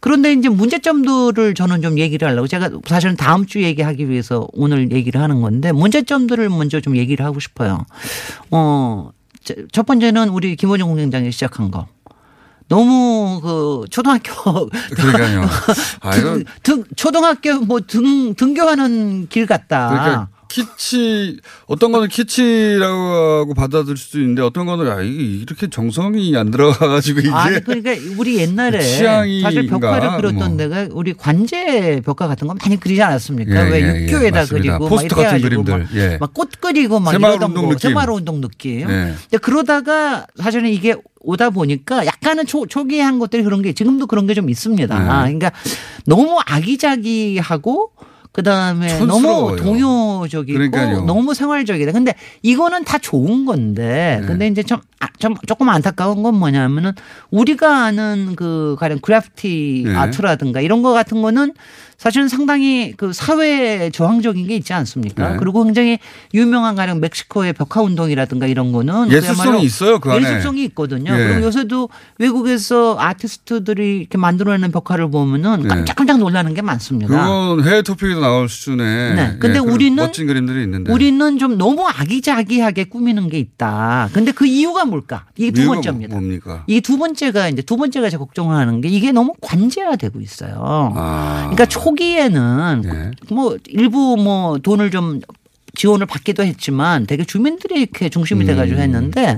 그런데 이제 문제점들을 저는 좀 얘기를 하려고 제가 사실은 다음 주 얘기하기 위해서 오늘 얘기를 하는 건데 문제점들을 먼저 좀 얘기를 하고 싶어요. 어, 저- 첫 번째는 우리 김원중 공장장이 시작한 거. 너무 그 초등학교 그러니까요. 아, 등, 등 초등학교 뭐 등 등교하는 길 같다. 그러니까 키치 어떤 거는 키치라고 받아들일 수도 있는데 어떤 거는 아 이게 이렇게 정성이 안 들어가가지고 이게 아니 그러니까 우리 옛날에 취향인가? 사실 벽화를 그렸던 뭐. 데가 우리 관제 벽화 같은 거 많이 그리지 않았습니까? 예, 왜 예, 예, 육교에다 맞습니다. 그리고 포스터 막 같은 그림들. 예. 막꽃 그리고 막 이러던 운동 거 느낌. 새마을 운동 느낌. 예. 근데 그러다가 사실은 이게 오다 보니까 약간은 초, 초기한 것들이 그런 게 지금도 그런 게 좀 있습니다. 네. 그러니까 너무 아기자기하고 그다음에 너무 촌스러워요. 동요적이고 그러니까요. 너무 생활적이다. 근데 이거는 다 좋은 건데 네. 근데 이제 좀, 아, 좀 조금 안타까운 건 뭐냐면은 우리가 아는 그 가령 그래피티 네. 아트라든가 이런 거 같은 거는 사실은 상당히 그 사회 저항적인 게 있지 않습니까? 네. 그리고 굉장히 유명한 가령 멕시코의 벽화 운동이라든가 이런 거는 예술성이 있어요, 그 안에. 예술성이 있거든요. 예. 그리고 요새도 외국에서 아티스트들이 이렇게 만들어내는 벽화를 보면은 네. 깜짝깜짝 놀라는 게 많습니다. 그건 해외 토픽에도 나올 수준의 네. 근데 예, 우리는 멋진 그림들이 있는데 우리는 좀 너무 아기자기하게 꾸미는 게 있다. 근데 그 이유가 뭘까? 이게 두 이유가 번째입니다. 뭡니까? 이두 번째가 이제 두 번째가 제가 걱정하는 게 이게 너무 관제화되고 있어요. 아. 그러니까 초기에는 예. 뭐 일부 뭐 돈을 좀 지원을 받기도 했지만 되게 주민들이 이렇게 중심이 음. 돼가지고 했는데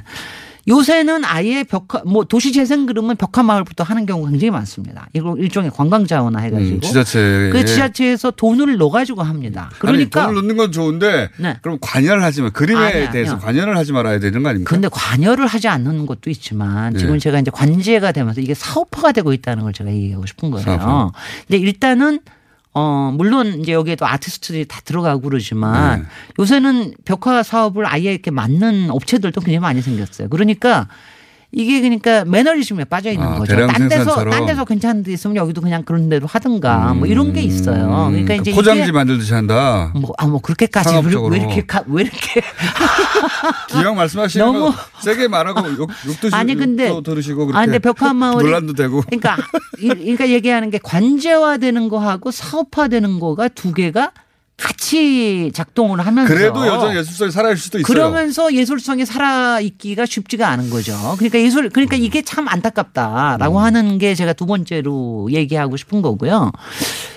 요새는 아예 벽화 뭐 도시 재생 그러면 벽화 마을부터 하는 경우가 굉장히 많습니다. 이거 일종의 관광 자원화 해가지고 음, 지자체에. 그 지자체에서 돈을 넣어가지고 합니다. 아니 그러니까 돈을 넣는 건 좋은데 네. 그럼 관여를 하지 마 그림에 아니, 대해서 아니요. 관여를 하지 말아야 되는 거 아닙니까? 근데 관여를 하지 않는 것도 있지만 네. 지금 제가 이제 관제가 되면서 이게 사업화가 되고 있다는 걸 제가 얘기하고 싶은 거예요. 사업화. 근데 일단은 어 물론 이제 여기에도 아티스트들이 다 들어가고 그러지만 네. 요새는 벽화 사업을 아예 이렇게 맞는 업체들도 굉장히 많이 생겼어요. 그러니까 이게 그러니까 매너리즘에 빠져 있는 아, 거죠. 딴 데서. 딴 데서 괜찮은 데 있으면 여기도 그냥 그런 대로 하든가 뭐 이런 게 있어요. 그러니까 음, 이제 포장지 만들듯이 한다. 뭐, 아, 뭐, 그렇게까지. 왜, 상업적으로. 왜 이렇게, 가, 왜 이렇게. 기왕 말씀하시는 너무- 거 세게 말하고 욕, 욕도 아니, 근데- 욕도 들으시고 그렇게 아, 근데 벽화마을이- 논란도 되고 그러니까, 이- 그러니까 얘기하는 게 관제화되는 거하고 사업화되는 거가 두 개가 같이 작동을 하면서. 그래도 여전히 예술성이 살아있을 수도 있어요. 그러면서 예술성이 살아있기가 쉽지가 않은 거죠. 그러니까 예술, 그러니까 이게 참 음. 안타깝다라고 하는 게 제가 두 번째로 얘기하고 싶은 거고요.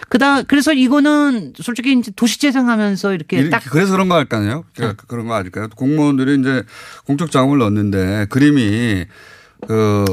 그다 그래서 이거는 솔직히 이제 도시재생하면서 이렇게 이렇게 딱 그래서 그런 거 할까요? 그러니까 그런 거 아닐까요? 공무원들이 이제 공적 자금을 넣는데 그림이 그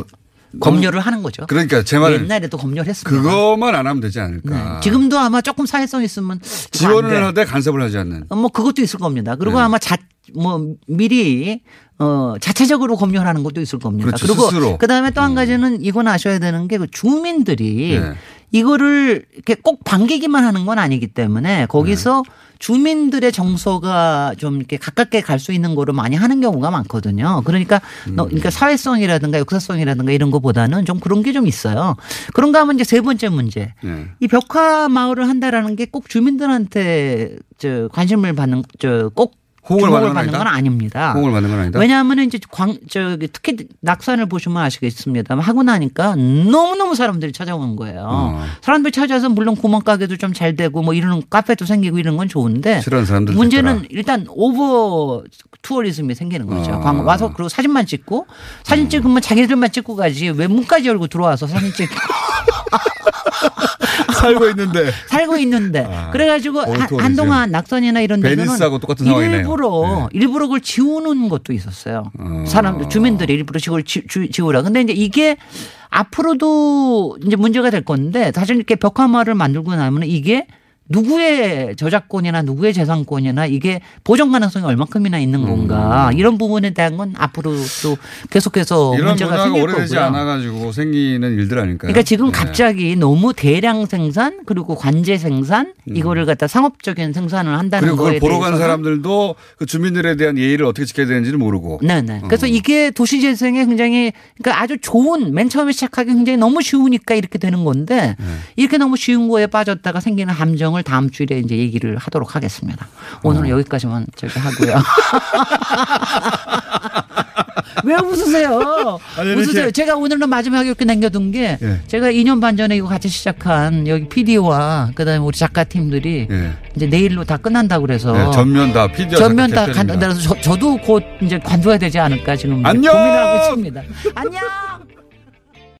검열을 하는 거죠. 그러니까 제 말은 옛날에도 검열을 했습니다. 그것만 안 하면 되지 않을까. 네. 지금도 아마 조금 사회성 있으면 지원을 돼. 하되 간섭을 하지 않는. 어, 뭐 그것도 있을 겁니다. 그리고 네. 아마 자, 뭐 미리 어 자체적으로 검열하는 것도 있을 겁니다. 그렇죠. 리고 스스로. 음. 그다음에 또 한 가지는 이건 아셔야 되는 게그 주민들이 네. 이거를 이렇게 꼭 반기기만 하는 건 아니기 때문에 거기서 네. 주민들의 정서가 좀 이렇게 가깝게 갈 수 있는 거를 많이 하는 경우가 많거든요. 그러니까 너- 음. 그러니까 사회성이라든가 역사성이라든가 이런 거보다는 좀 그런 게 좀 있어요. 그런가 하면 이제 세 번째 문제. 네. 이 벽화 마을을 한다라는 게 꼭 주민들한테 저 관심을 받는 저꼭 호응을 받는 건 받는 건? 아닙니다. 호응을 받는 건 아니다? 왜냐하면 이제 광 저기 특히 낙산을 보시면 아시겠습니다만 하고 나니까 너무 너무 사람들이 찾아오는 거예요. 어. 사람들이 찾아서 물론 구멍 가게도 좀 잘 되고 뭐 이런 카페도 생기고 이런 건 좋은데 사람들 문제는 일단 오버 투어리즘이 생기는 거죠. 어. 광- 와서 그리고 사진만 찍고 사진 찍으면 자기들만 찍고 가지 왜 문까지 열고 들어와서 사진 찍고 살고 있는데 살고 있는데 아, 그래가지고 한-. 한동안 낙선이나 이런 데는 똑같은 상황이네요. 일부러 일부러 그걸 지우는 것도 있었어요. 사람들 주민들이 일부러 그걸 지, 주- 지우라. 근데 이제 이게 앞으로도 이제 문제가 될 건데 사실 이렇게 벽화마를 만들고 나면 이게 누구의 저작권이나 누구의 재산권이나 이게 보존 가능성이 얼마큼이나 있는 건가 이런 부분에 대한 건 앞으로 또 계속해서 이런 문제가 생길 오래되지 거고요. 않아가지고 생기는 일들 아닐까요? 그러니까 지금 네. 갑자기 너무 대량 생산 그리고 관제 생산 이거를 갖다 상업적인 생산을 한다는 그리고 그걸 보러 간 사람들도 그 주민들에 대한 예의를 어떻게 지켜야 되는지를 모르고. 네네. 어. 그래서 이게 도시 재생에 굉장히 그러니까 아주 좋은 맨 처음에 시작하기 굉장히 너무 쉬우니까 이렇게 되는 건데 네. 이렇게 너무 쉬운 거에 빠졌다가 생기는 함정을 다음 주에 이제 얘기를 하도록 하겠습니다. 오늘은 어. 여기까지만 저기 하고요. 왜 웃으세요? 아니, 웃으세요. 제 가 오늘은 마지막에 이렇게 남겨둔 게 예. 제가 2년 반 전에 이거 같이 시작한 여기 PD와 그다음에 우리 작가 팀들이 예. 이제 내일로 다 끝난다고 그래서 네, 전면 다 피디와 전면 작가 다 캡틴입니다. 간다. 그래서 저, 저도 곧 이제 관둬야 되지 않을까 지금 안녕! 고민을 하고 있습니다. 안녕.